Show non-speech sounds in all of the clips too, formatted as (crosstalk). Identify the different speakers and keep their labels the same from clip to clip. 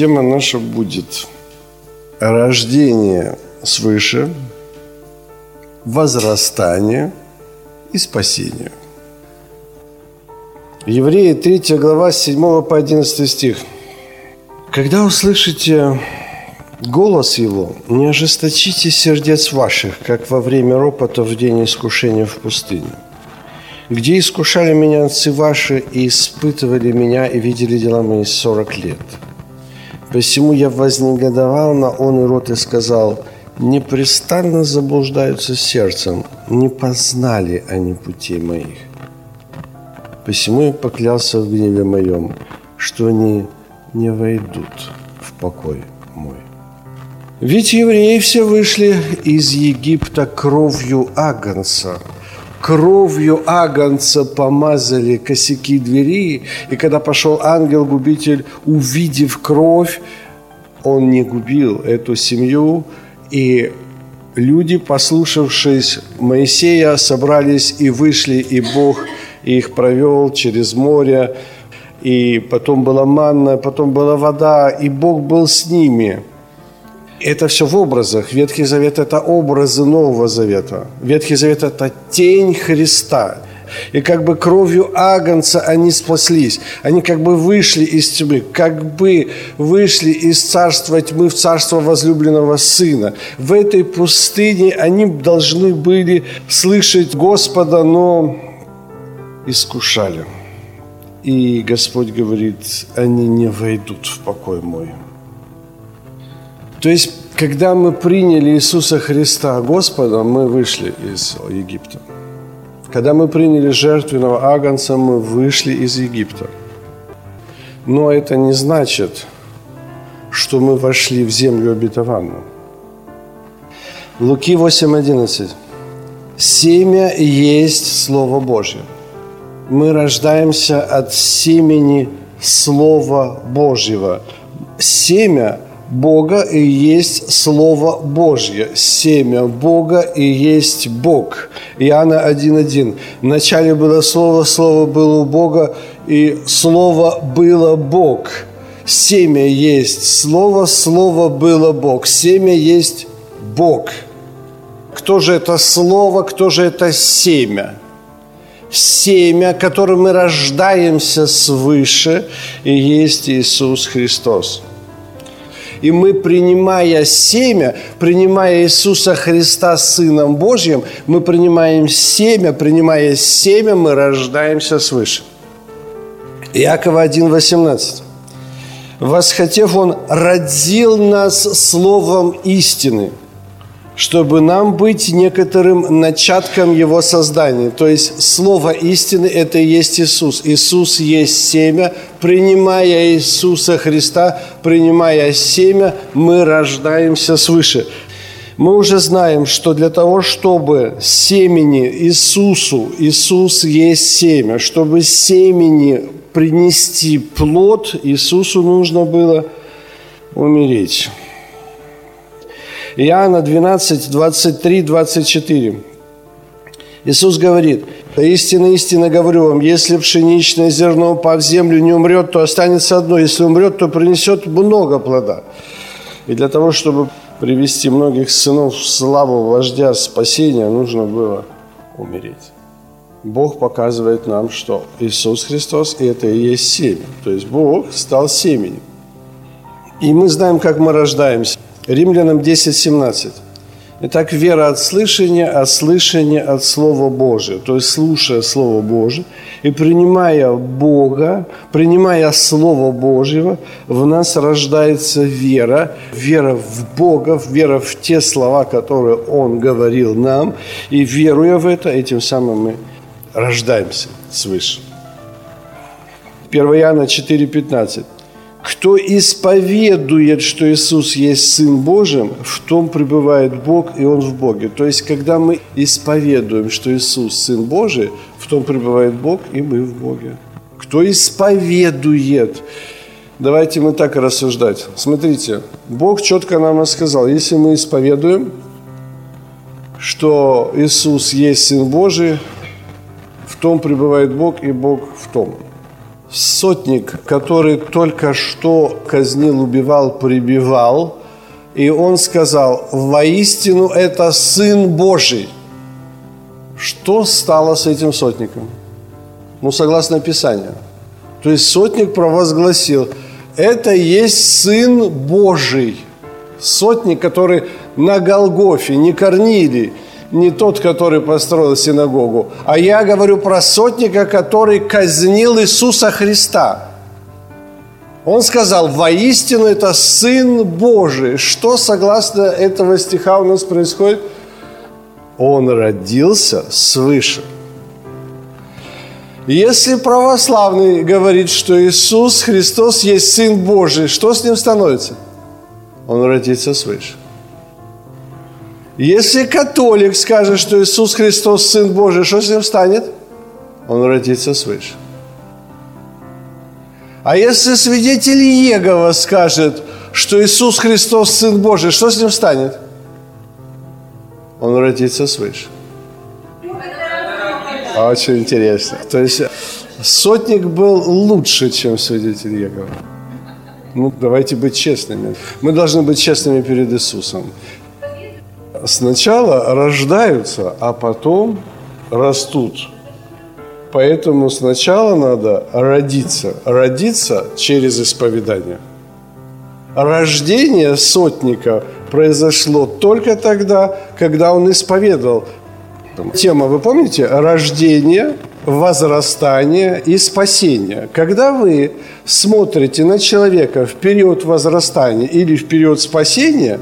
Speaker 1: Тема наша будет рождение свыше, возрастание и спасение. Евреи 3 глава с 7 по 11 стих. Когда услышите голос Его, не ожесточите сердец ваших, как во время ропота в день искушения в пустыне, где искушали меня отцы ваши и испытывали меня и видели дела мои сорок лет – Посему я вознегодовал на он и рот и сказал, непрестанно заблуждаются сердцем, не познали они путей моих. Посему я поклялся в гневе моем, что они не войдут в покой мой. Ведь евреи все вышли из Египта кровью Агнца – кровью агнца помазали косяки двери, и когда пошел ангел-губитель, увидев кровь, он не губил эту семью, и люди, послушавшись Моисея, собрались и вышли, и Бог их провел через море, и потом была манна, потом была вода, и Бог был с ними – это все в образах. Ветхий Завет – это образы Нового Завета. Ветхий Завет – это тень Христа. И как бы кровью Агнца они спаслись. Они как бы вышли из тьмы, как бы вышли из царства тьмы в царство возлюбленного Сына. В этой пустыне они должны были слышать Господа, но искушали. И Господь говорит, они не войдут в покой мой. То есть, когда мы приняли Иисуса Христа Господа, мы вышли из Египта. Когда мы приняли жертвенного агнца, мы вышли из Египта. Но это не значит, что мы вошли в землю обетованную. Луки 8.11. Семя есть Слово Божье. Мы рождаемся от семени Слова Божьего. Семя – Бога и есть Слово Божье. Семя Бога и есть Бог. Иоанна 1.1. Вначале было Слово, Слово было у Бога, и Слово было Бог. Семя есть Слово, Слово было Бог. Семя есть Бог. Кто же это Слово, кто же это семя? Семя, которым мы рождаемся свыше, и есть Иисус Христос – и мы, принимая семя, принимая Иисуса Христа Сыном Божьим, мы принимаем семя, принимая семя, мы рождаемся свыше. Иакова 1,18. «Восхотев Он, родил нас словом истины, чтобы нам быть некоторым начатком Его создания. То есть Слово истины – это и есть Иисус. Иисус есть семя. Принимая Иисуса Христа, принимая семя, мы рождаемся свыше. Мы уже знаем, что для того, чтобы семени Иисусу, Иисус есть семя, чтобы семени принести плод, Иисусу нужно было умереть. Иоанна 12, 23, 24. Иисус говорит, «Истинно, истинно говорю вам, если пшеничное зерно, упав в землю, не умрет, то останется одно. Если умрет, то принесет много плода». И для того, чтобы привести многих сынов в славу вождя спасения, нужно было умереть. Бог показывает нам, что Иисус Христос – это и есть семя. То есть Бог стал семенем. И мы знаем, как мы рождаемся. Римлянам 10, 17. Итак, вера от слышания, а слышание от Слова Божия. То есть, слушая Слово Божие и принимая Бога, принимая Слово Божьего, в нас рождается вера, вера в Бога, вера в те слова, которые Он говорил нам, и веруя в это, этим самым мы рождаемся свыше. 1 Иоанна 4,15. Кто исповедует, что Иисус есть Сын Божий, в том пребывает Бог, и Он в Боге. То есть, когда мы исповедуем, что Иисус Сын Божий, в том пребывает Бог, и мы в Боге. Кто исповедует, Давайте мы так рассуждать. Смотрите, Бог четко нам рассказал, если мы исповедуем, что Иисус есть Сын Божий, в том пребывает Бог, и Бог в том. Сотник, который только что казнил, убивал, прибивал, и он сказал, воистину это Сын Божий. Что стало с этим сотником? Ну, согласно Писанию. То есть сотник провозгласил – это есть Сын Божий. Сотник, который на Голгофе, не Корнилий, не тот, который построил синагогу, а я говорю про сотника, который казнил Иисуса Христа. Он сказал, воистину это Сын Божий. Что согласно этого стиха у нас происходит? Он родился свыше. Если православный говорит, что Иисус Христос есть Сын Божий, что с ним становится? Он родится свыше. Если католик скажет, что Иисус Христос Сын Божий, что с ним станет? Он родится свыше. А если свидетель Егова скажет, что Иисус Христос Сын Божий, что с ним станет? Он родится свыше. Очень интересно. То есть сотник был лучше, чем свидетель Егова. Ну, давайте быть честными. Мы должны быть честными перед Иисусом. Сначала рождаются, а потом растут. Поэтому сначала надо родиться. Родиться через исповедание. Рождение сотника произошло только тогда, когда он исповедовал Тема, вы помните? Рождение, возрастание и спасение. Когда вы смотрите на человека в период возрастания или в период спасения,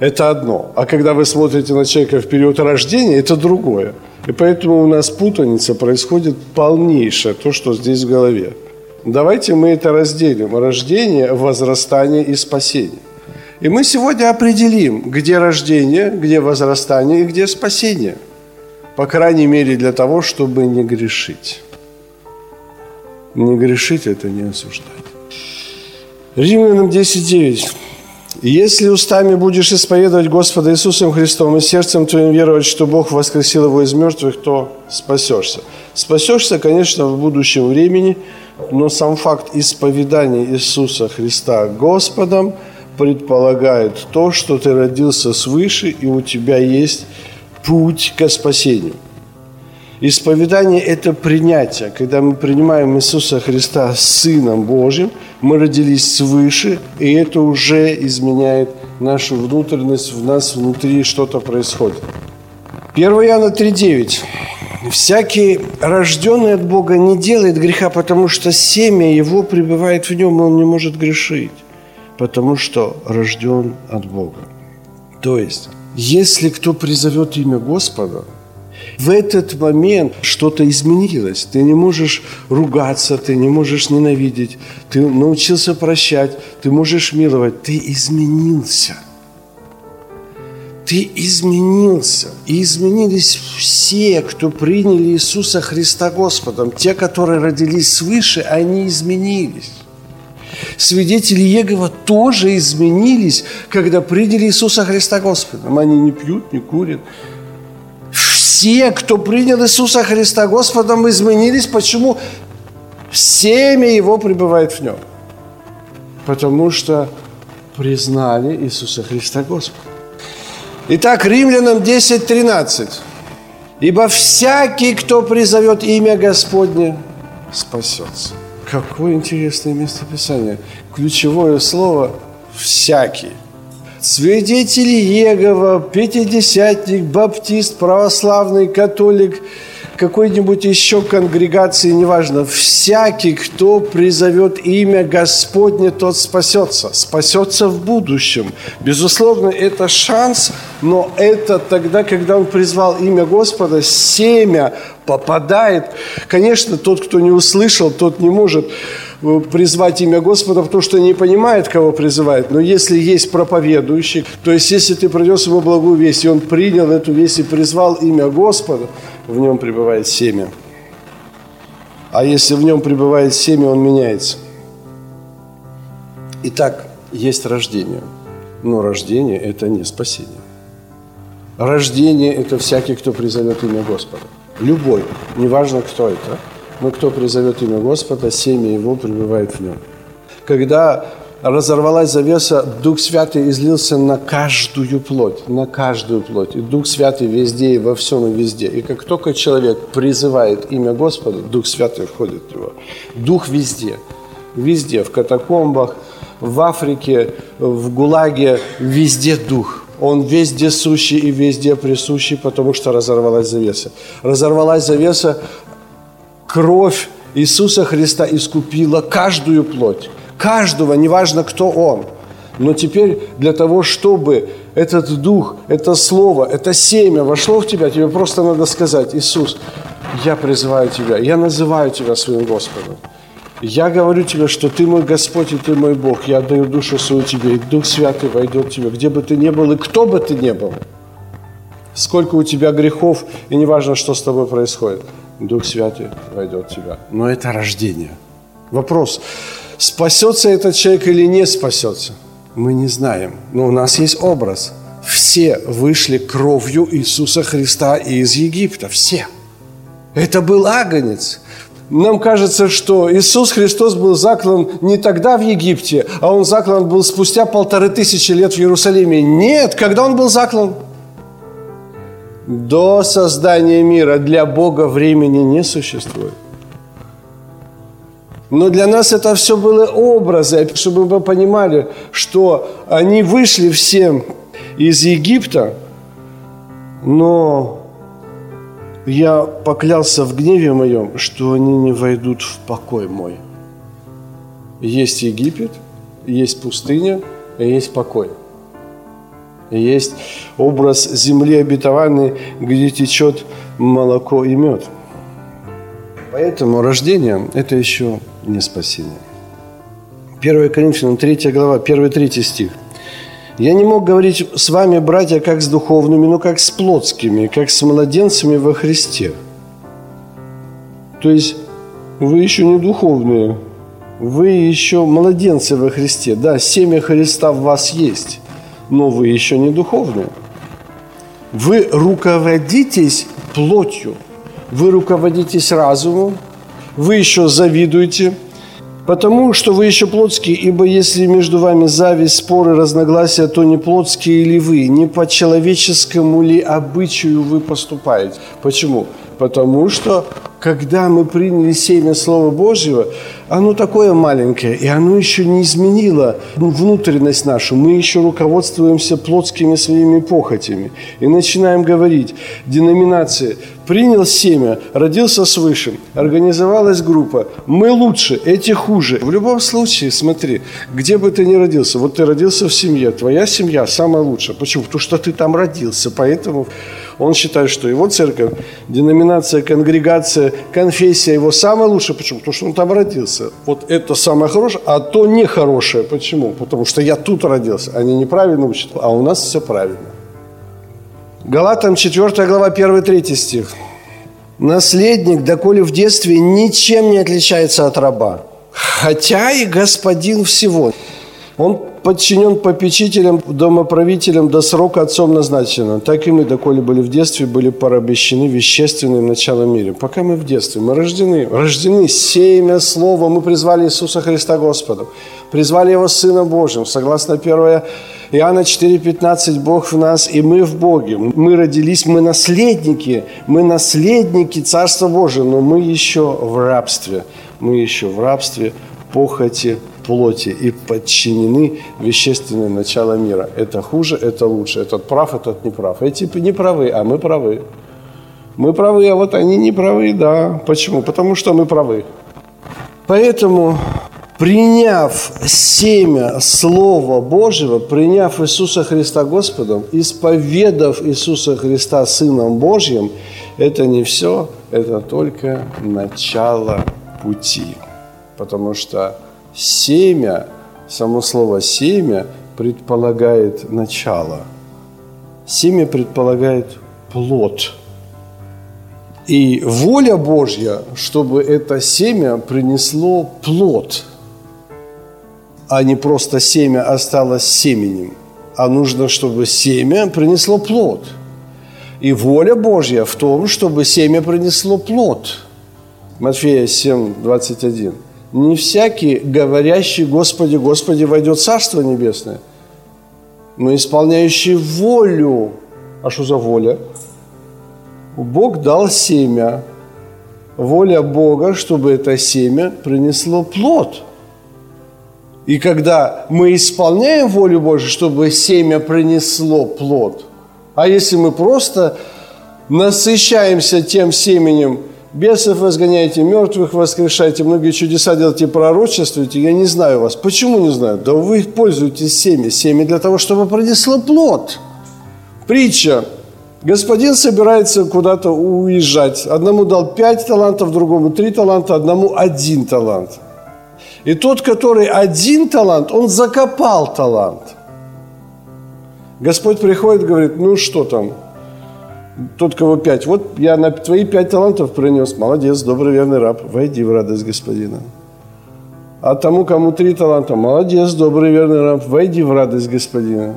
Speaker 1: это одно. А когда вы смотрите на человека в период рождения, это другое. И поэтому у нас путаница происходит полнейшая, то, что здесь в голове. Давайте мы это разделим. Рождение, возрастание и спасение. И мы сегодня определим, где рождение, где возрастание и где спасение – по крайней мере, для того, чтобы не грешить. Не грешить – это не осуждать. Римлянам 10.9. «Если устами будешь исповедовать Господа Иисусом Христом и сердцем твоим веровать, что Бог воскресил его из мертвых, то спасешься». Спасешься, конечно, в будущем времени, но сам факт исповедания Иисуса Христа Господом предполагает то, что ты родился свыше, и у тебя есть путь к спасению. Исповедание – это принятие. Когда мы принимаем Иисуса Христа Сыном Божьим, мы родились свыше, и это уже изменяет нашу внутренность, в нас внутри что-то происходит. 1 Иоанна 3,9. «Всякий, рожденный от Бога, не делает греха, потому что семя его пребывает в нем, и он не может грешить, потому что рожден от Бога». То есть если кто призовет имя Господа, в этот момент что-то изменилось. Ты не можешь ругаться, ты не можешь ненавидеть, ты научился прощать, ты можешь миловать. Ты изменился. Ты изменился. И изменились все, кто приняли Иисуса Христа Господом. Те, которые родились свыше, они изменились. Свидетели Егова тоже изменились, когда приняли Иисуса Христа Господом. Они не пьют, не курят. Все, кто принял Иисуса Христа Господом, изменились. Почему? Семя Его пребывает в нем. Потому что признали Иисуса Христа Господом. Итак, Римлянам 10.13. «Ибо всякий, кто призовет имя Господне, спасется». Какое интересное местописание. Ключевое слово «всякий». Свидетели Егова, пятидесятник, баптист, православный, католик, какой-нибудь еще конгрегации, неважно, всякий, кто призовет имя Господне, тот спасется. Спасется в будущем. Безусловно, это шанс, но это тогда, когда он призвал имя Господа, семя попадает. Конечно, тот, кто не услышал, тот не может призвать имя Господа, потому что не понимает, кого призывает. Но если есть проповедующий, то есть если ты принес ему благую весть, и он принял эту весть и призвал имя Господа, в нем пребывает семя. А если в нем пребывает семя, он меняется. Итак, есть рождение. Но рождение – это не спасение. Рождение – это всякий, кто призовет имя Господа. Любой, неважно кто это, но кто призовет имя Господа, семя его пребывает в нем. Когда разорвалась завеса, Дух Святый излился на каждую плоть, на каждую плоть. И Дух Святый везде и во всем и везде. И как только человек призывает имя Господа, Дух Святый входит в него. Дух везде, везде, в катакомбах, в Африке, в ГУЛАГе, везде Дух. Он везде сущий и везде присущий, потому что разорвалась завеса. Разорвалась завеса, кровь Иисуса Христа искупила каждую плоть. Каждого, неважно кто он. Но теперь для того, чтобы этот дух, это слово, это семя вошло в тебя, тебе просто надо сказать, Иисус, я призываю тебя, я называю тебя своим Господом. Я говорю тебе, что ты мой Господь и ты мой Бог. Я отдаю душу свою тебе, и Дух Святый войдет в тебя, где бы ты ни был и кто бы ты ни был. Сколько у тебя грехов, и неважно, что с тобой происходит. Дух Святый войдет в тебя. Но это рождение. Вопрос, спасется этот человек или не спасется? Мы не знаем. Но у нас есть образ. Все вышли кровью Иисуса Христа из Египта. Все. Это был агнец. Нам кажется, что Иисус Христос был заклан не тогда в Египте, а Он заклан был спустя полторы тысячи лет в Иерусалиме. Нет, когда Он был заклан? До создания мира для Бога времени не существует. Но для нас это все было образы, чтобы мы понимали, что они вышли все из Египта, но я поклялся в гневе моем, что они не войдут в покой мой. Есть Египет, есть пустыня, есть покой. Есть образ земли обетованной, где течет молоко и мед. Поэтому рождение – это еще не спасение. 1 Коринфянам 3 глава, 1-3 стих – я не мог говорить с вами, братья, как с духовными, но как с плотскими, как с младенцами во Христе. То есть вы еще не духовные, вы еще младенцы во Христе. Да, семя Христа в вас есть, но вы еще не духовные. Вы руководитесь плотью, вы руководитесь разумом, вы еще завидуете – Потому что вы еще плотские, ибо если между вами зависть, споры, разногласия, то не плотские ли вы, не по человеческому ли обычаю вы поступаете. Почему? Потому что когда мы приняли семя Слова Божьего, оно такое маленькое, и оно еще не изменило внутренность нашу. Мы еще руководствуемся плотскими своими похотями. И начинаем говорить, деноминации, принял семя, родился свыше, организовалась группа, мы лучше, эти хуже. В любом случае, смотри, где бы ты ни родился, вот ты родился в семье, твоя семья самая лучшая. Почему? Потому что ты там родился, поэтому он считает, что его церковь, деноминация, конгрегация, конфессия его самая лучшая. Почему? Потому что он там родился. Вот это самое хорошее, а то нехорошее. Почему? Потому что я тут родился. Они неправильно учат, а у нас все правильно. Галатам 4 глава 1-3 стих. Наследник, доколе в детстве, ничем не отличается от раба, хотя и господин всего. Он подчинен попечителям, домоправителям до срока отцом назначенного. Так и мы, доколе были в детстве, были порабощены вещественным началом мира. Пока мы в детстве, мы рождены, рождены семя слова, мы призвали Иисуса Христа Господом, призвали Его Сына Божьим, согласно 1 Иоанна 4,15, Бог в нас, и мы в Боге. Мы родились, мы наследники, мы наследники Царства Божьего, но мы еще в рабстве. Мы еще в рабстве похоти плоти и подчинены вещественным началам мира. Это хуже, это лучше. Этот прав, этот не прав. Эти не правы, а мы правы. Мы правы, а вот они не правы, да. Почему? Потому что мы правы. Поэтому, приняв семя Слова Божьего, приняв Иисуса Христа Господом, исповедав Иисуса Христа Сыном Божьим, это не все, это только начало пути. потому что семя, само слово семя предполагает начало. Семя предполагает плод. И воля Божья, чтобы это семя принесло плод, а не просто семя осталось семенем, а нужно, чтобы семя принесло плод. И воля Божья в том, чтобы семя принесло плод. Матфея 7, 21. Не всякий, говорящий Господи, Господи, войдет Царство Небесное, но исполняющий волю. А что за воля? Бог дал семя. Воля Бога, чтобы это семя принесло плод. И когда мы исполняем волю Божью, чтобы семя принесло плод, а если мы просто насыщаемся тем семенем, бесов возгоняете, мертвых воскрешаете, многие чудеса делаете, пророчествуете, я не знаю вас. Почему не знаю? Да вы пользуетесь семя. Семя для того, чтобы принесло плод. Притча Господин собирается куда-то уезжать. Одному дал пять талантов, другому три таланта, одному один талант. И тот, который один талант, он закопал талант. Господь приходит говорит, ну что там, тот, кого пять, вот я на твои пять талантов принес, молодец, добрый верный раб, войди в радость господина. А тому, кому три таланта, молодец, добрый верный раб, войди в радость господина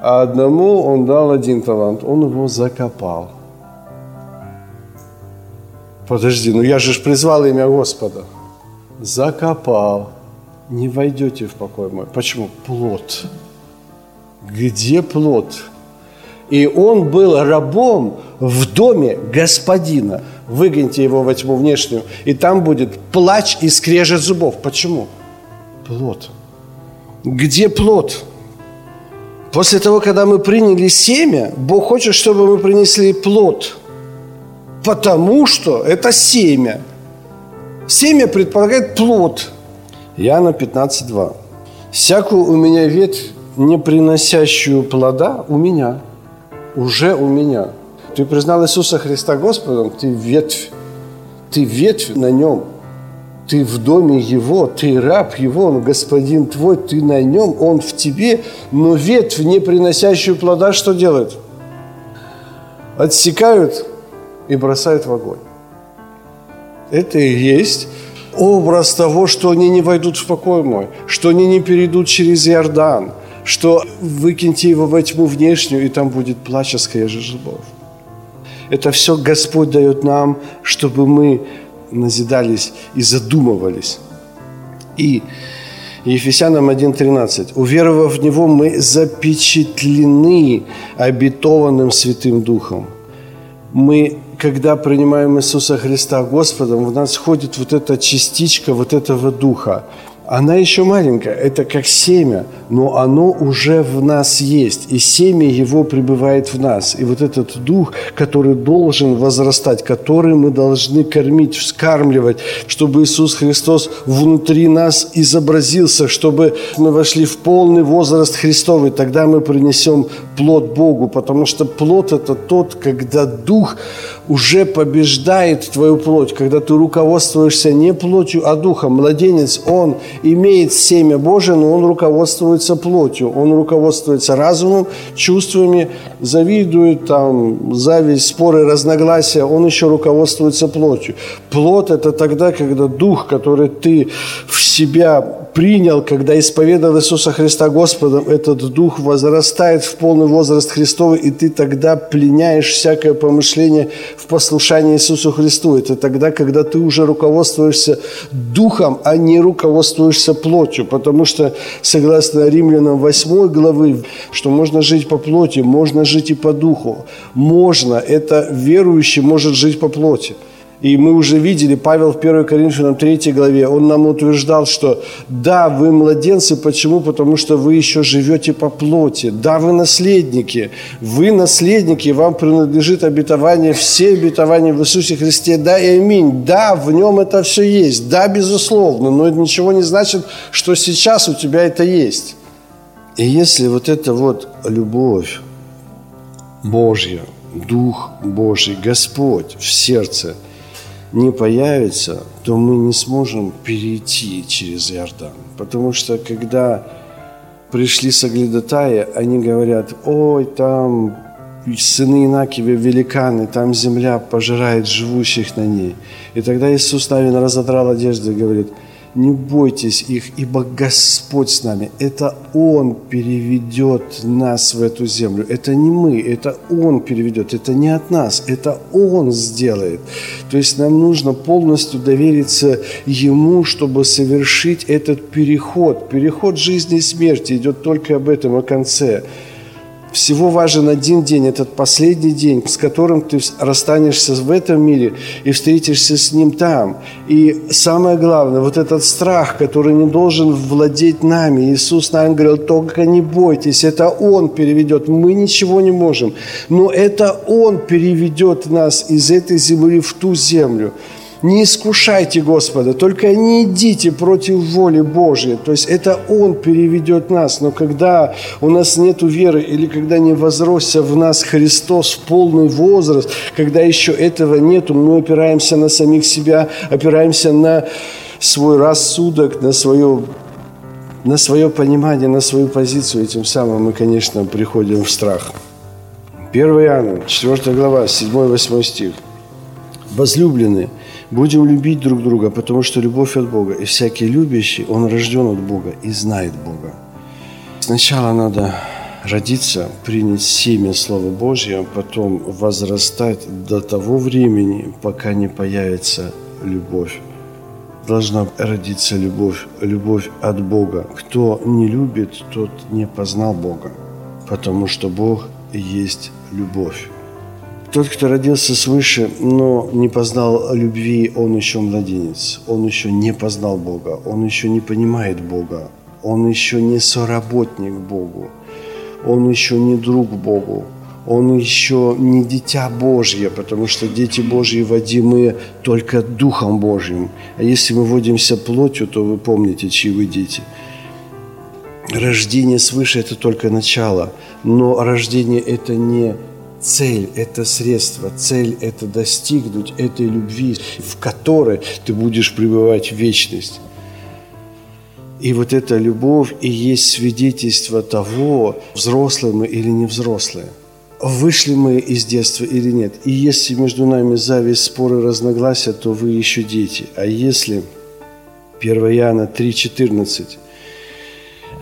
Speaker 1: а одному он дал один талант, он его закопал. Подожди, ну я же призвал имя Господа. Закопал. Не войдете в покой мой. Почему? Плод. Где плод? И он был рабом в доме господина. Выгоните его во тьму внешнюю, и там будет плач и скрежет зубов. Почему? Плод. Где плод? После того, когда мы приняли семя, Бог хочет, чтобы мы принесли плод. Потому что это семя. Семя предполагает плод. Иоанна 15.2. «Всякую у меня ветвь, не приносящую плода, у меня, уже у меня». Ты признал Иисуса Христа Господом, ты ветвь, ты ветвь на нем – ты в доме Его, ты раб Его, Он господин твой, ты на нем, Он в тебе, но ветвь, не приносящую плода, что делают? Отсекают и бросают в огонь. Это и есть образ того, что они не войдут в покой мой, что они не перейдут через Иордан, что выкиньте его во тьму внешнюю, и там будет плач, скрежет зубов. Это все Господь дает нам, чтобы мы назидались и задумывались. И Ефесянам 1.13. «Уверовав в Него, мы запечатлены обетованным Святым Духом». Мы, когда принимаем Иисуса Христа Господом, в нас входит вот эта частичка вот этого Духа – она еще маленькая, это как семя, но оно уже в нас есть, и семя его пребывает в нас. И вот этот дух, который должен возрастать, который мы должны кормить, вскармливать, чтобы Иисус Христос внутри нас изобразился, чтобы мы вошли в полный возраст Христовый, тогда мы принесем плод Богу, потому что плод – это тот, когда дух уже побеждает твою плоть, когда ты руководствуешься не плотью, а духом. Младенец, он имеет семя Божие, но он руководствуется плотью, он руководствуется разумом, чувствами, завидует, там, зависть, споры, разногласия, он еще руководствуется плотью. Плод – это тогда, когда дух, который ты в себя принял, когда исповедал Иисуса Христа Господом, этот дух возрастает в полный возраст Христовый, и ты тогда пленяешь всякое помышление в послушании Иисусу Христу. Это тогда, когда ты уже руководствуешься духом, а не руководствуешься плотью. Потому что, согласно Римлянам 8 главы, что можно жить по плоти, можно жить и по духу. Можно, это верующий может жить по плоти. И мы уже видели, Павел в 1 Коринфянам 3 главе, он нам утверждал, что да, вы младенцы, почему? Потому что вы еще живете по плоти. Да, вы наследники. Вы наследники, вам принадлежит обетование, все обетования в Иисусе Христе. Да и аминь. Да, в нем это все есть. Да, безусловно. Но это ничего не значит, что сейчас у тебя это есть. И если вот эта вот любовь Божья, Дух Божий, Господь в сердце – не появится, то мы не сможем перейти через Иордан. Потому что когда пришли соглядатаи, они говорят, ой, там сыны Инакиевы великаны, там земля пожирает живущих на ней. И тогда Иисус Навин разодрал одежду и говорит – не бойтесь их, ибо Господь с нами. Это Он переведет нас в эту землю. Это не мы, это Он переведет. Это не от нас, это Он сделает. То есть нам нужно полностью довериться Ему, чтобы совершить этот переход. Переход жизни и смерти идет только об этом, о конце. Всего важен один день, этот последний день, с которым ты расстанешься в этом мире и встретишься с ним там. И самое главное, вот этот страх, который не должен владеть нами. Иисус нам говорил, только не бойтесь, это Он переведет. Мы ничего не можем, но это Он переведет нас из этой земли в ту землю. Не искушайте Господа, только не идите против воли Божьей. То есть это Он переведет нас. Но когда у нас нет веры или когда не возросся в нас Христос в полный возраст, когда еще этого нету, мы опираемся на самих себя, опираемся на свой рассудок, на свое на свое понимание, на свою позицию, и тем самым мы, конечно, приходим в страх. 1 Иоанна, 4 глава, 7-8 стих. «Возлюбленные, Будем любить друг друга, потому что любовь от Бога. И всякий любящий, он рожден от Бога и знает Бога. Сначала надо родиться, принять семя Слова Божьего, потом возрастать до того времени, пока не появится любовь. Должна родиться любовь, любовь от Бога. Кто не любит, тот не познал Бога, потому что Бог есть любовь. Тот, кто родился свыше, но не познал любви, он еще младенец. Он еще не познал Бога. Он еще не понимает Бога. Он еще не соработник Богу. Он еще не друг Богу. Он еще не дитя Божье, потому что дети Божьи водимы только Духом Божьим. А если мы водимся плотью, то вы помните, чьи вы дети. Рождение свыше – это только начало, но рождение – это не Цель – это средство, цель – это достигнуть этой любви, в которой ты будешь пребывать в вечность. И вот эта любовь и есть свидетельство того, взрослые мы или не взрослые. Вышли мы из детства или нет. И если между нами зависть, споры, разногласия, то вы еще дети. А если 1 Иоанна 3,14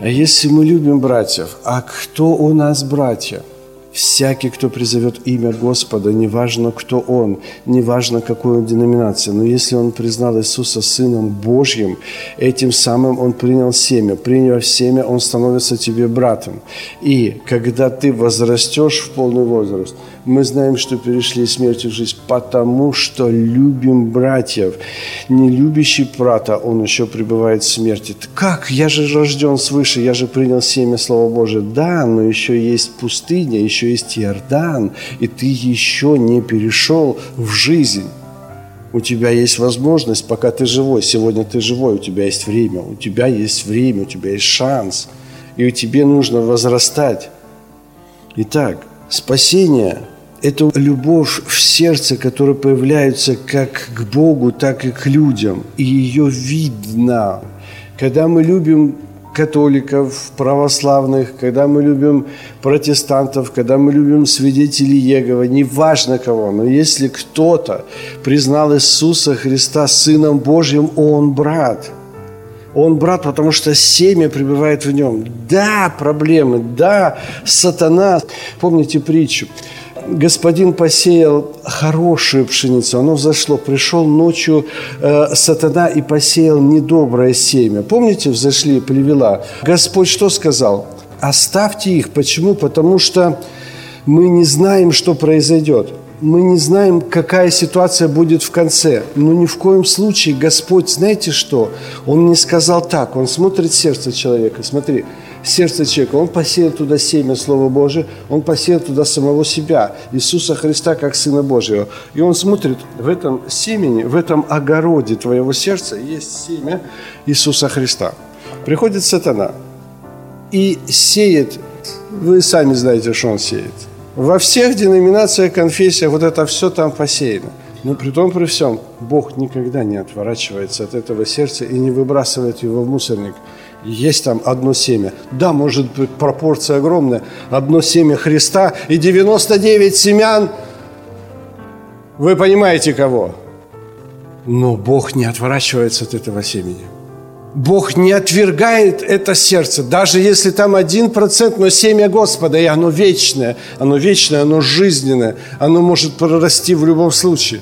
Speaker 1: а если мы любим братьев, а кто у нас братья – Всякий, кто призовет имя Господа, неважно, кто он, неважно, какой он деноминация, но если он признал Иисуса Сыном Божьим, этим самым он принял семя. Приняв семя, он становится тебе братом. И когда ты возрастешь в полный возраст – мы знаем, что перешли из смерти в жизнь, потому что любим братьев. Не любящий брата, он еще пребывает в смерти. Как? Я же рожден свыше, я же принял семя Слова Божия. Да, но еще есть пустыня, еще есть Иордан, и ты еще не перешел в жизнь. У тебя есть возможность, пока ты живой. Сегодня ты живой, у тебя есть время. У тебя есть время, у тебя есть шанс. И у тебе нужно возрастать. Итак, спасение это любовь в сердце, которая появляется как к Богу, так и к людям. И ее видно. Когда мы любим католиков, православных, когда мы любим протестантов, когда мы любим свидетелей Егова, неважно кого, но если кто-то признал Иисуса Христа Сыном Божьим, он брат. Он брат, потому что семя пребывает в нем. Да, проблемы, да, сатана. Помните притчу? Господин посеял хорошую пшеницу, оно взошло. Пришел ночью э, сатана и посеял недоброе семя. Помните, взошли плевела? Господь что сказал? Оставьте их. Почему? Потому что мы не знаем, что произойдет. Мы не знаем, какая ситуация будет в конце. Но ни в коем случае Господь, знаете что? Он не сказал так. Он смотрит сердце человека. Смотри, сердце человека. Он посеял туда семя Слова Божие, он посеял туда самого себя, Иисуса Христа как Сына Божьего. И он смотрит, в этом семени, в этом огороде твоего сердца есть семя Иисуса Христа. Приходит сатана и сеет, вы сами знаете, что он сеет. Во всех деноминациях, конфессиях вот это все там посеяно. Но при том, при всем, Бог никогда не отворачивается от этого сердца и не выбрасывает его в мусорник. Есть там одно семя. Да, может быть, пропорция огромная. Одно семя Христа и 99 семян. Вы понимаете кого? Но Бог не отворачивается от этого семени. Бог не отвергает это сердце, даже если там один процент, но семя Господа, и оно вечное, оно вечное, оно жизненное, оно может прорасти в любом случае.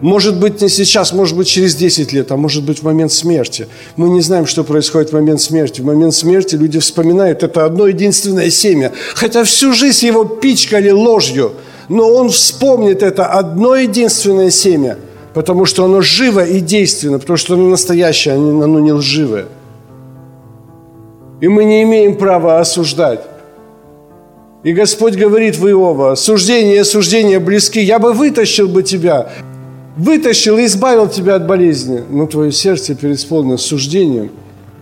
Speaker 1: Может быть, не сейчас, может быть, через 10 лет, а может быть, в момент смерти. Мы не знаем, что происходит в момент смерти. В момент смерти люди вспоминают, это одно единственное семя. Хотя всю жизнь его пичкали ложью, но он вспомнит это одно единственное семя – потому что оно живо и действенно, потому что оно настоящее, оно не лживое. И мы не имеем права осуждать. И Господь говорит в Иова, суждение и осуждение близки, я бы вытащил бы тебя, вытащил и избавил тебя от болезни, но твое сердце преисполнено суждением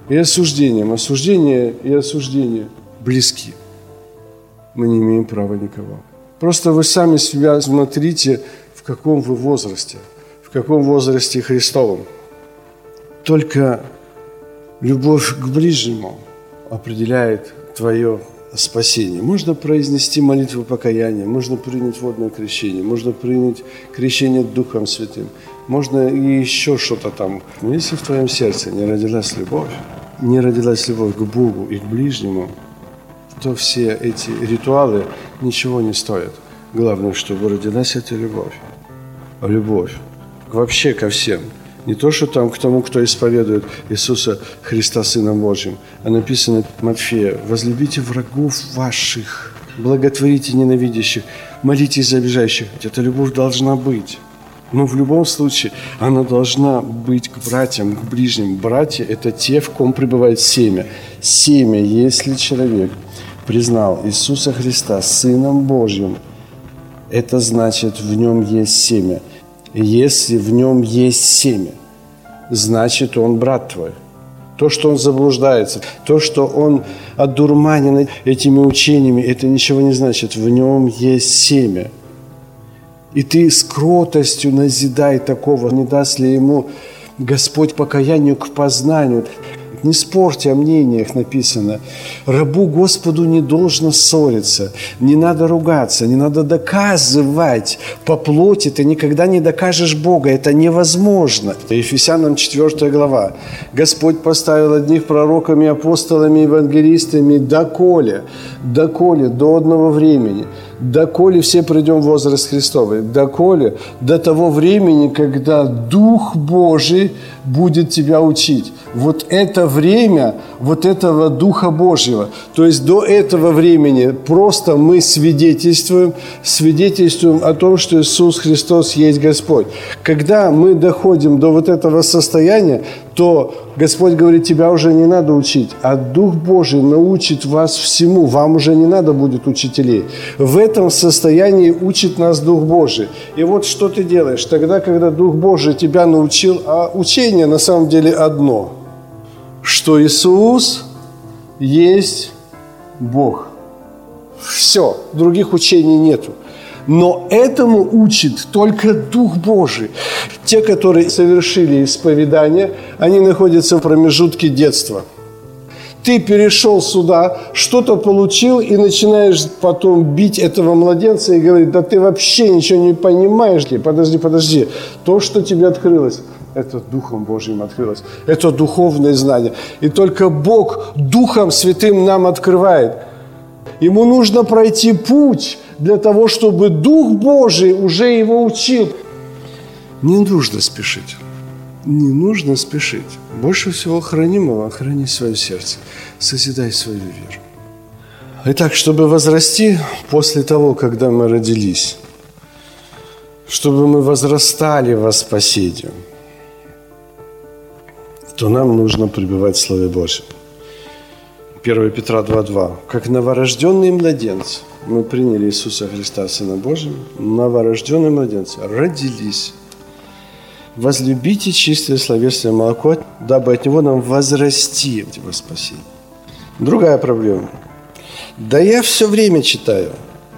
Speaker 1: и осуждением. Осуждение и осуждение близки. Мы не имеем права никого. Просто вы сами себя смотрите, в каком вы возрасте – в каком возрасте Христовом. Только любовь к ближнему определяет твое спасение. Можно произнести молитву покаяния, можно принять водное крещение, можно принять крещение Духом Святым, можно и еще что-то там. Но если в твоем сердце не родилась любовь, не родилась любовь к Богу и к ближнему, то все эти ритуалы ничего не стоят. Главное, чтобы родилась эта любовь. Любовь вообще ко всем. Не то, что там к тому, кто исповедует Иисуса Христа Сыном Божьим, а написано Матфея, «Возлюбите врагов ваших, благотворите ненавидящих, молитесь за обижающих». Эта любовь должна быть. Но в любом случае она должна быть к братьям, к ближним. Братья – это те, в ком пребывает семя. Семя, если человек признал Иисуса Христа Сыном Божьим, это значит, в нем есть семя – если в нем есть семя, значит, он брат твой. То, что он заблуждается, то, что он одурманен этими учениями, это ничего не значит. В нем есть семя. И ты с кротостью назидай такого, не даст ли ему Господь покаянию к познанию. Не спорьте о мнениях, написано. Рабу Господу не должно ссориться, не надо ругаться, не надо доказывать. По плоти ты никогда не докажешь Бога, это невозможно. Ефесянам 4 глава. Господь поставил одних пророками, апостолами, евангелистами доколе, доколе, до одного времени – доколе все придем в возраст Христовый, доколе до того времени, когда Дух Божий будет тебя учить. Вот это время, вот этого Духа Божьего. То есть до этого времени просто мы свидетельствуем, свидетельствуем о том, что Иисус Христос есть Господь. Когда мы доходим до вот этого состояния, то Господь говорит, тебя уже не надо учить, а Дух Божий научит вас всему, вам уже не надо будет учителей. В этом состоянии учит нас Дух Божий. И вот что ты делаешь тогда, когда Дух Божий тебя научил, а учение на самом деле одно, что Иисус есть Бог. Все, других учений нету. Но этому учит только Дух Божий. Те, которые совершили исповедание, они находятся в промежутке детства. Ты перешел сюда, что-то получил и начинаешь потом бить этого младенца и говорить, да ты вообще ничего не понимаешь. Подожди, подожди. То, что тебе открылось, это Духом Божьим открылось. Это духовное знание. И только Бог Духом Святым нам открывает. Ему нужно пройти путь для того, чтобы Дух Божий уже его учил. Не нужно спешить. Не нужно спешить. Больше всего хранимого храни свое сердце. Созидай свою веру. Итак, чтобы возрасти после того, когда мы родились, чтобы мы возрастали во спасении, то нам нужно пребывать в Слове Божьем. 1 Петра 2.2. Как новорожденные младенцы мы приняли Иисуса Христа, Сына Божьего, новорожденные младенцы родились. Возлюбите чистое словесное молоко, дабы от него нам возрасти во спасение. Другая проблема. Да я все время читаю.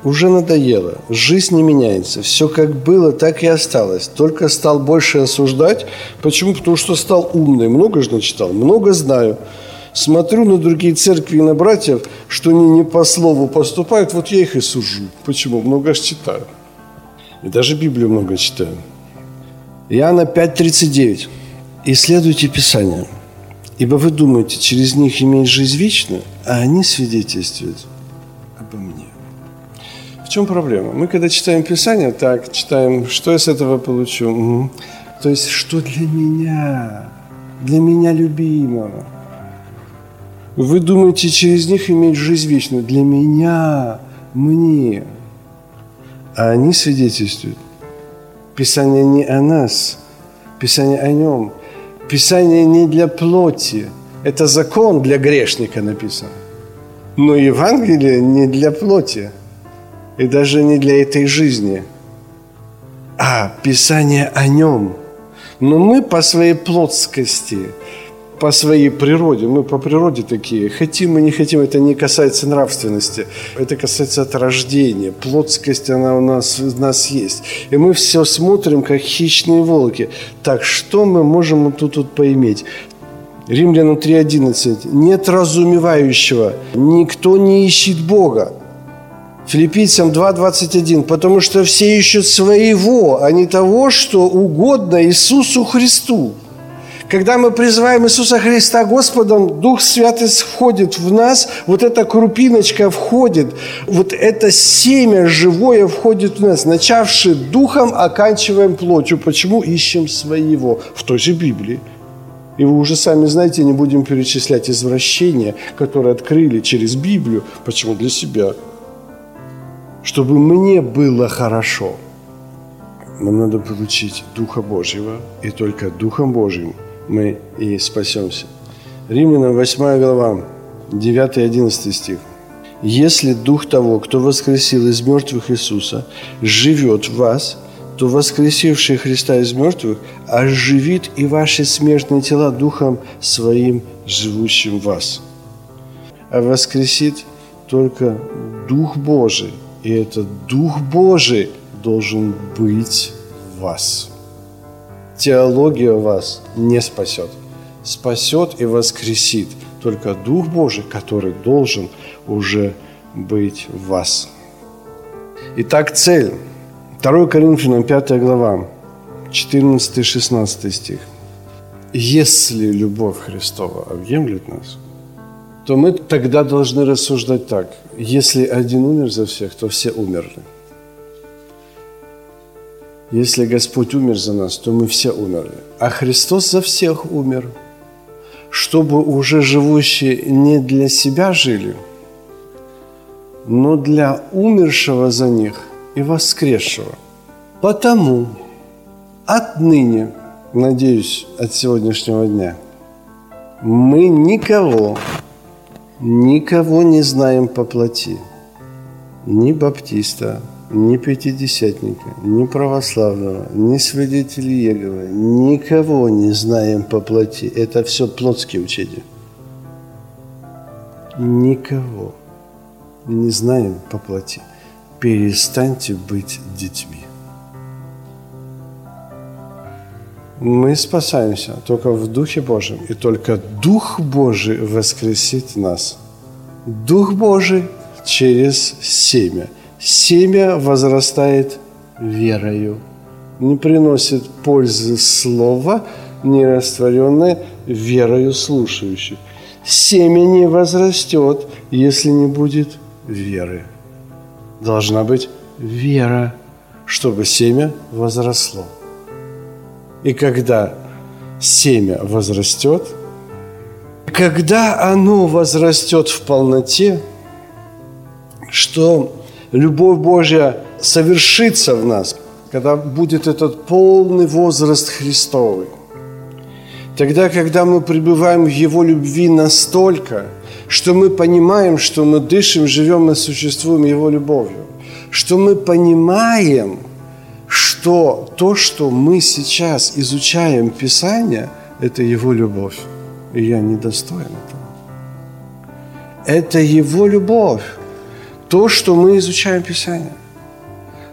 Speaker 1: уже надоело, жизнь не меняется, все как было, так и осталось. Только стал больше осуждать. Почему? Потому что стал умный, много же начитал, много знаю. Смотрю на другие церкви и на братьев, что они не по слову поступают, вот я их и сужу. Почему? Много же читаю. И даже Библию много читаю. Иоанна 5.39. «Исследуйте Писание, ибо вы думаете, через них иметь жизнь вечную, а они свидетельствуют обо мне». В чем проблема? Мы, когда читаем Писание, так, читаем, что я с этого получу? То есть, что для меня, для меня любимого. Вы думаете, через них иметь жизнь вечную? Для меня, мне. А они свидетельствуют. Писание не о нас, Писание о нем. Писание не для плоти. Это закон для грешника написан. Но Евангелие не для плоти. И даже не для этой жизни. А Писание о нем. Но мы по своей плотскости – по своей природе, мы по природе такие, хотим мы не хотим, это не касается нравственности, это касается от рождения, плотскость, она у нас, у нас есть. И мы все смотрим, как хищные волки. Так что мы можем тут, тут поиметь? Римлянам 3.11. Нет разумевающего, никто не ищет Бога. Филиппийцам 2.21. Потому что все ищут своего, а не того, что угодно Иисусу Христу. Когда мы призываем Иисуса Христа Господом, Дух Святый входит в нас, вот эта крупиночка входит, вот это семя живое входит в нас, начавши духом, оканчиваем плотью. Почему ищем своего? В той же Библии. И вы уже сами знаете, не будем перечислять извращения, которые открыли через Библию. Почему? Для себя. Чтобы мне было хорошо. Нам надо получить Духа Божьего, и только Духом Божьим – мы и спасемся. Римлянам 8 глава, 9 и 11 стих. «Если Дух того, кто воскресил из мертвых Иисуса, живет в вас, то воскресивший Христа из мертвых оживит и ваши смертные тела Духом Своим, живущим в вас. А воскресит только Дух Божий, и этот Дух Божий должен быть в вас» теология вас не спасет. Спасет и воскресит только Дух Божий, который должен уже быть в вас. Итак, цель. 2 Коринфянам 5 глава, 14-16 стих. Если любовь Христова объемлет нас, то мы тогда должны рассуждать так. Если один умер за всех, то все умерли. Если Господь умер за нас, то мы все умерли. А Христос за всех умер, чтобы уже живущие не для себя жили, но для умершего за них и воскресшего. Потому отныне, надеюсь, от сегодняшнего дня, мы никого, никого не знаем по плоти. Ни баптиста, ни пятидесятника, ни православного, ни свидетелей Еговы, никого не знаем по плоти. Это все плотские учения. Никого не знаем по плоти. Перестаньте быть детьми. Мы спасаемся только в Духе Божьем, и только Дух Божий воскресит нас. Дух Божий через семя – семя возрастает верою. Не приносит пользы слова, не растворенное верою слушающих. Семя не возрастет, если не будет веры. Должна быть вера, чтобы семя возросло. И когда семя возрастет, когда оно возрастет в полноте, что любовь Божья совершится в нас, когда будет этот полный возраст Христовый. Тогда, когда мы пребываем в Его любви настолько, что мы понимаем, что мы дышим, живем и существуем Его любовью, что мы понимаем, что то, что мы сейчас изучаем Писание, это Его любовь. И я недостоин этого. Это Его любовь. То, что мы изучаем Писание.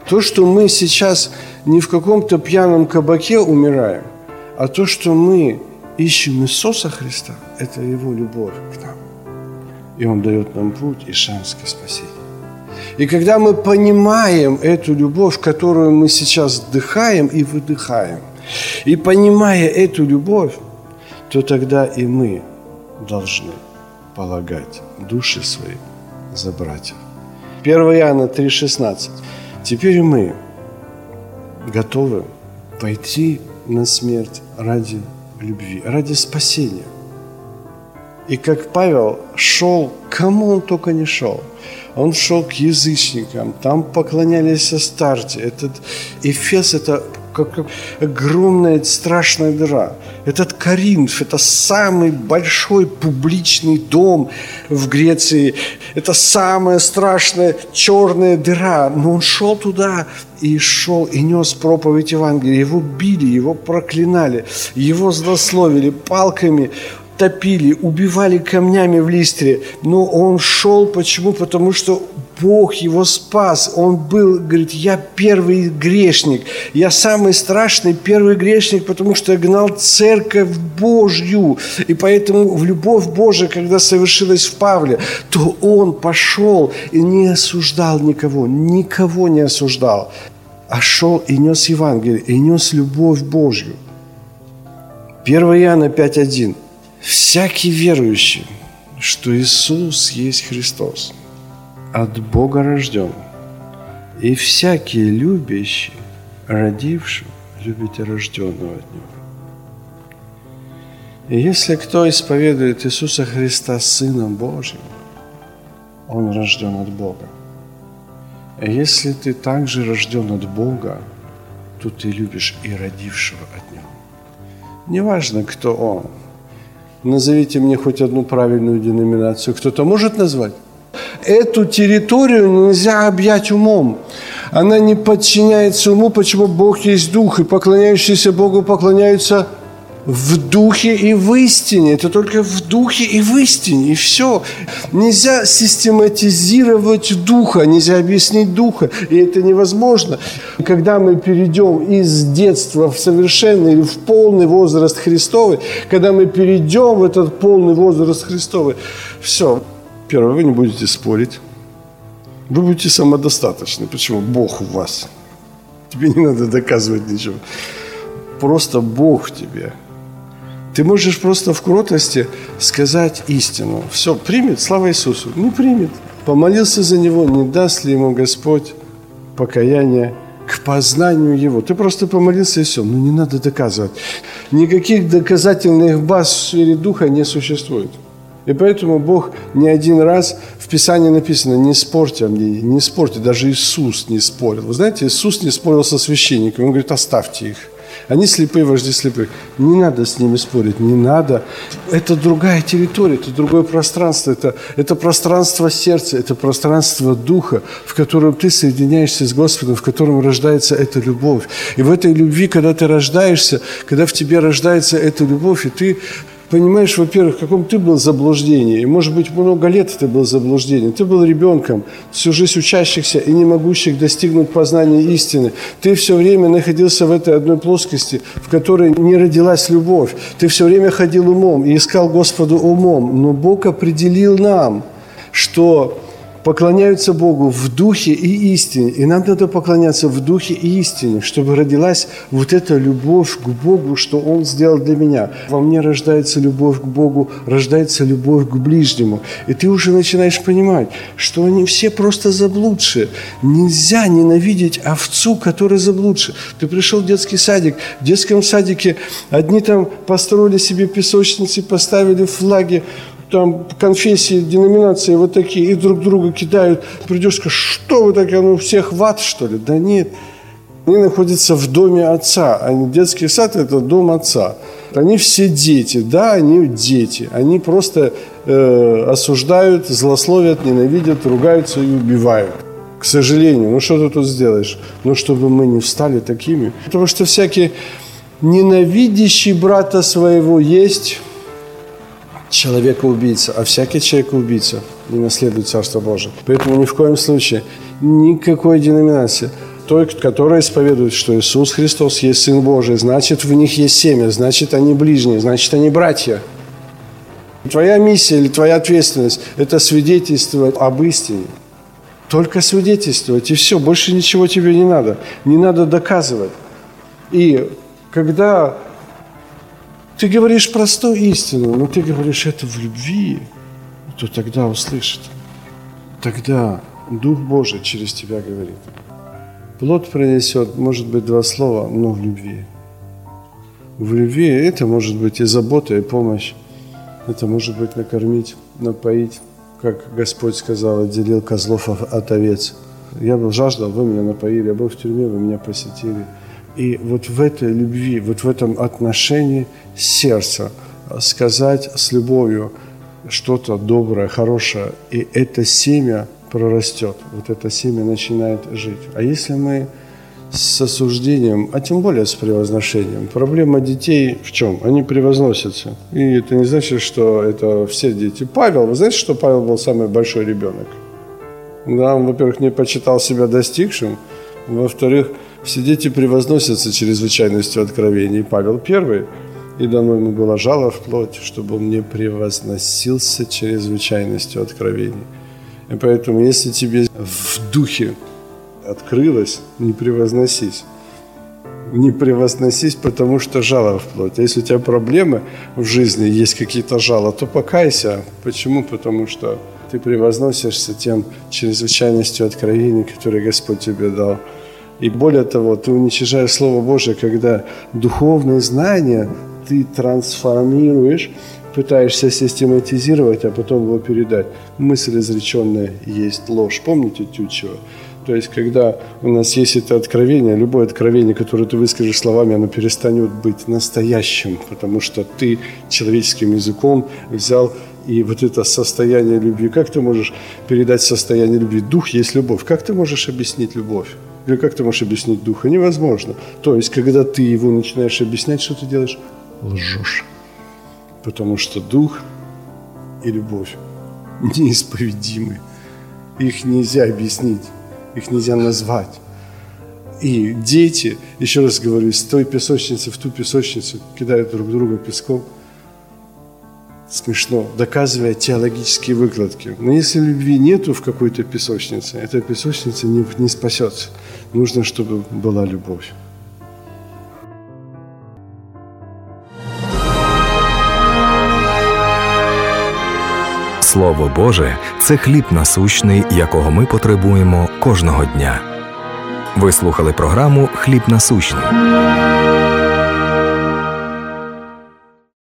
Speaker 1: То, что мы сейчас не в каком-то пьяном кабаке умираем, а то, что мы ищем Иисуса Христа, это Его любовь к нам. И Он дает нам путь и шанс к спасению. И когда мы понимаем эту любовь, которую мы сейчас вдыхаем и выдыхаем, и понимая эту любовь, то тогда и мы должны полагать души свои за братьев. 1 Иоанна 3,16. Теперь мы готовы пойти на смерть ради любви, ради спасения. И как Павел шел, кому он только не шел. Он шел к язычникам, там поклонялись Астарте. Этот Эфес – это как, как огромная страшная дыра. Этот Каринф – это самый большой публичный дом в Греции. Это самая страшная черная дыра. Но он шел туда и шел и нес проповедь Евангелия. Его били, его проклинали, его злословили палками топили, убивали камнями в листре. Но он шел, почему? Потому что Бог его спас. Он был, говорит, я первый грешник. Я самый страшный первый грешник, потому что я гнал церковь Божью. И поэтому в любовь Божия, когда совершилась в Павле, то он пошел и не осуждал никого, никого не осуждал, а шел и нес Евангелие, и нес любовь Божью. 1 Иоанна 5.1. «Всякий верующий, что Иисус есть Христос – от Бога рожден, и всякий любящий, родивший, любит и рожденного от Него. И если кто исповедует Иисуса Христа Сыном Божьим, он рожден от Бога. И если ты также рожден от Бога, то ты любишь и родившего от Него. Неважно, кто он. Назовите мне хоть одну правильную деноминацию. Кто-то может назвать? Эту территорию нельзя объять умом. Она не подчиняется уму, почему Бог есть Дух, и поклоняющиеся Богу поклоняются в духе и в истине. Это только в духе и в истине, и все. Нельзя систематизировать духа, нельзя объяснить духа, и это невозможно. Когда мы перейдем из детства в совершенный или в полный возраст Христовый, когда мы перейдем в этот полный возраст Христовый, все, Первое, вы не будете спорить. Вы будете самодостаточны. Почему? Бог в вас. Тебе не надо доказывать ничего. Просто Бог тебе. Ты можешь просто в кротости сказать истину. Все, примет, слава Иисусу. Не примет. Помолился за него, не даст ли ему Господь покаяние к познанию Его. Ты просто помолился и все. Ну, не надо доказывать. Никаких доказательных баз в сфере духа не существует. И поэтому Бог не один раз в Писании написано, не спорьте о мне, не спорьте, даже Иисус не спорил. Вы знаете, Иисус не спорил со священниками, Он говорит, оставьте их. Они слепые, вожди слепых. Не надо с ними спорить, не надо. Это другая территория, это другое пространство. Это, это пространство сердца, это пространство духа, в котором ты соединяешься с Господом, в котором рождается эта любовь. И в этой любви, когда ты рождаешься, когда в тебе рождается эта любовь, и ты понимаешь, во-первых, в каком ты был заблуждении. Может быть, много лет ты был заблуждением. Ты был ребенком, всю жизнь учащихся и не могущих достигнуть познания истины. Ты все время находился в этой одной плоскости, в которой не родилась любовь. Ты все время ходил умом и искал Господу умом. Но Бог определил нам, что поклоняются Богу в духе и истине. И нам надо поклоняться в духе и истине, чтобы родилась вот эта любовь к Богу, что Он сделал для меня. Во мне рождается любовь к Богу, рождается любовь к ближнему. И ты уже начинаешь понимать, что они все просто заблудшие. Нельзя ненавидеть овцу, которая заблудшая. Ты пришел в детский садик. В детском садике одни там построили себе песочницы, поставили флаги там конфессии, деноминации вот такие, и друг друга кидают. Придешь, скажешь, что вы так, ну всех в ад, что ли? Да нет. Они находятся в доме отца. А детский сад – это дом отца. Они все дети, да, они дети. Они просто э, осуждают, злословят, ненавидят, ругаются и убивают. К сожалению, ну что ты тут сделаешь? Ну, чтобы мы не стали такими. Потому что всякие ненавидящие брата своего есть человека-убийца, а всякий человек-убийца не наследует Царство Божие. Поэтому ни в коем случае никакой деноминации, той, которая исповедует, что Иисус Христос есть Сын Божий, значит, в них есть семя, значит, они ближние, значит, они братья. Твоя миссия или твоя ответственность – это свидетельствовать об истине. Только свидетельствовать, и все, больше ничего тебе не надо. Не надо доказывать. И когда ты говоришь простую истину, но ты говоришь это в любви, то тогда услышит. Тогда Дух Божий через тебя говорит. Плод принесет, может быть, два слова, но в любви. В любви это может быть и забота, и помощь. Это может быть накормить, напоить, как Господь сказал, отделил козлов от овец. Я был жаждал, вы меня напоили, я был в тюрьме, вы меня посетили – и вот в этой любви, вот в этом отношении сердца сказать с любовью что-то доброе, хорошее, и это семя прорастет, вот это семя начинает жить. А если мы с осуждением, а тем более с превозношением. Проблема детей в чем? Они превозносятся. И это не значит, что это все дети. Павел, вы знаете, что Павел был самый большой ребенок? Да, он, во-первых, не почитал себя достигшим, во-вторых, все дети превозносятся чрезвычайностью откровений. Павел первый, и дано ему было жало в плоть, чтобы он не превозносился чрезвычайностью откровений. И поэтому, если тебе в духе открылось, не превозносись. Не превозносись, потому что жало в плоть. А если у тебя проблемы в жизни, есть какие-то жала, то покайся. Почему? Потому что ты превозносишься тем чрезвычайностью откровений, которые Господь тебе дал. И более того, ты уничижаешь Слово Божие, когда духовные знания ты трансформируешь, пытаешься систематизировать, а потом его передать. Мысль изреченная есть ложь. Помните Тютчева? То есть, когда у нас есть это откровение, любое откровение, которое ты выскажешь словами, оно перестанет быть настоящим, потому что ты человеческим языком взял и вот это состояние любви. Как ты можешь передать состояние любви? Дух есть любовь. Как ты можешь объяснить любовь? Или как ты можешь объяснить духа? Невозможно. То есть, когда ты его начинаешь объяснять, что ты делаешь? Лжешь. Потому что дух и любовь (laughs) неисповедимы. Их нельзя объяснить, их нельзя назвать. И дети, еще раз говорю, из той песочницы в ту песочницу кидают друг друга песком – смешно, доказывая теологические выкладки. Но если любви нету в какой-то песочнице, эта песочница не, не спасется. Нужно, чтобы была любовь.
Speaker 2: Слово Боже це хліб насущний, якого ми потребуємо кожного дня. Ви слухали програму Хліб насущний.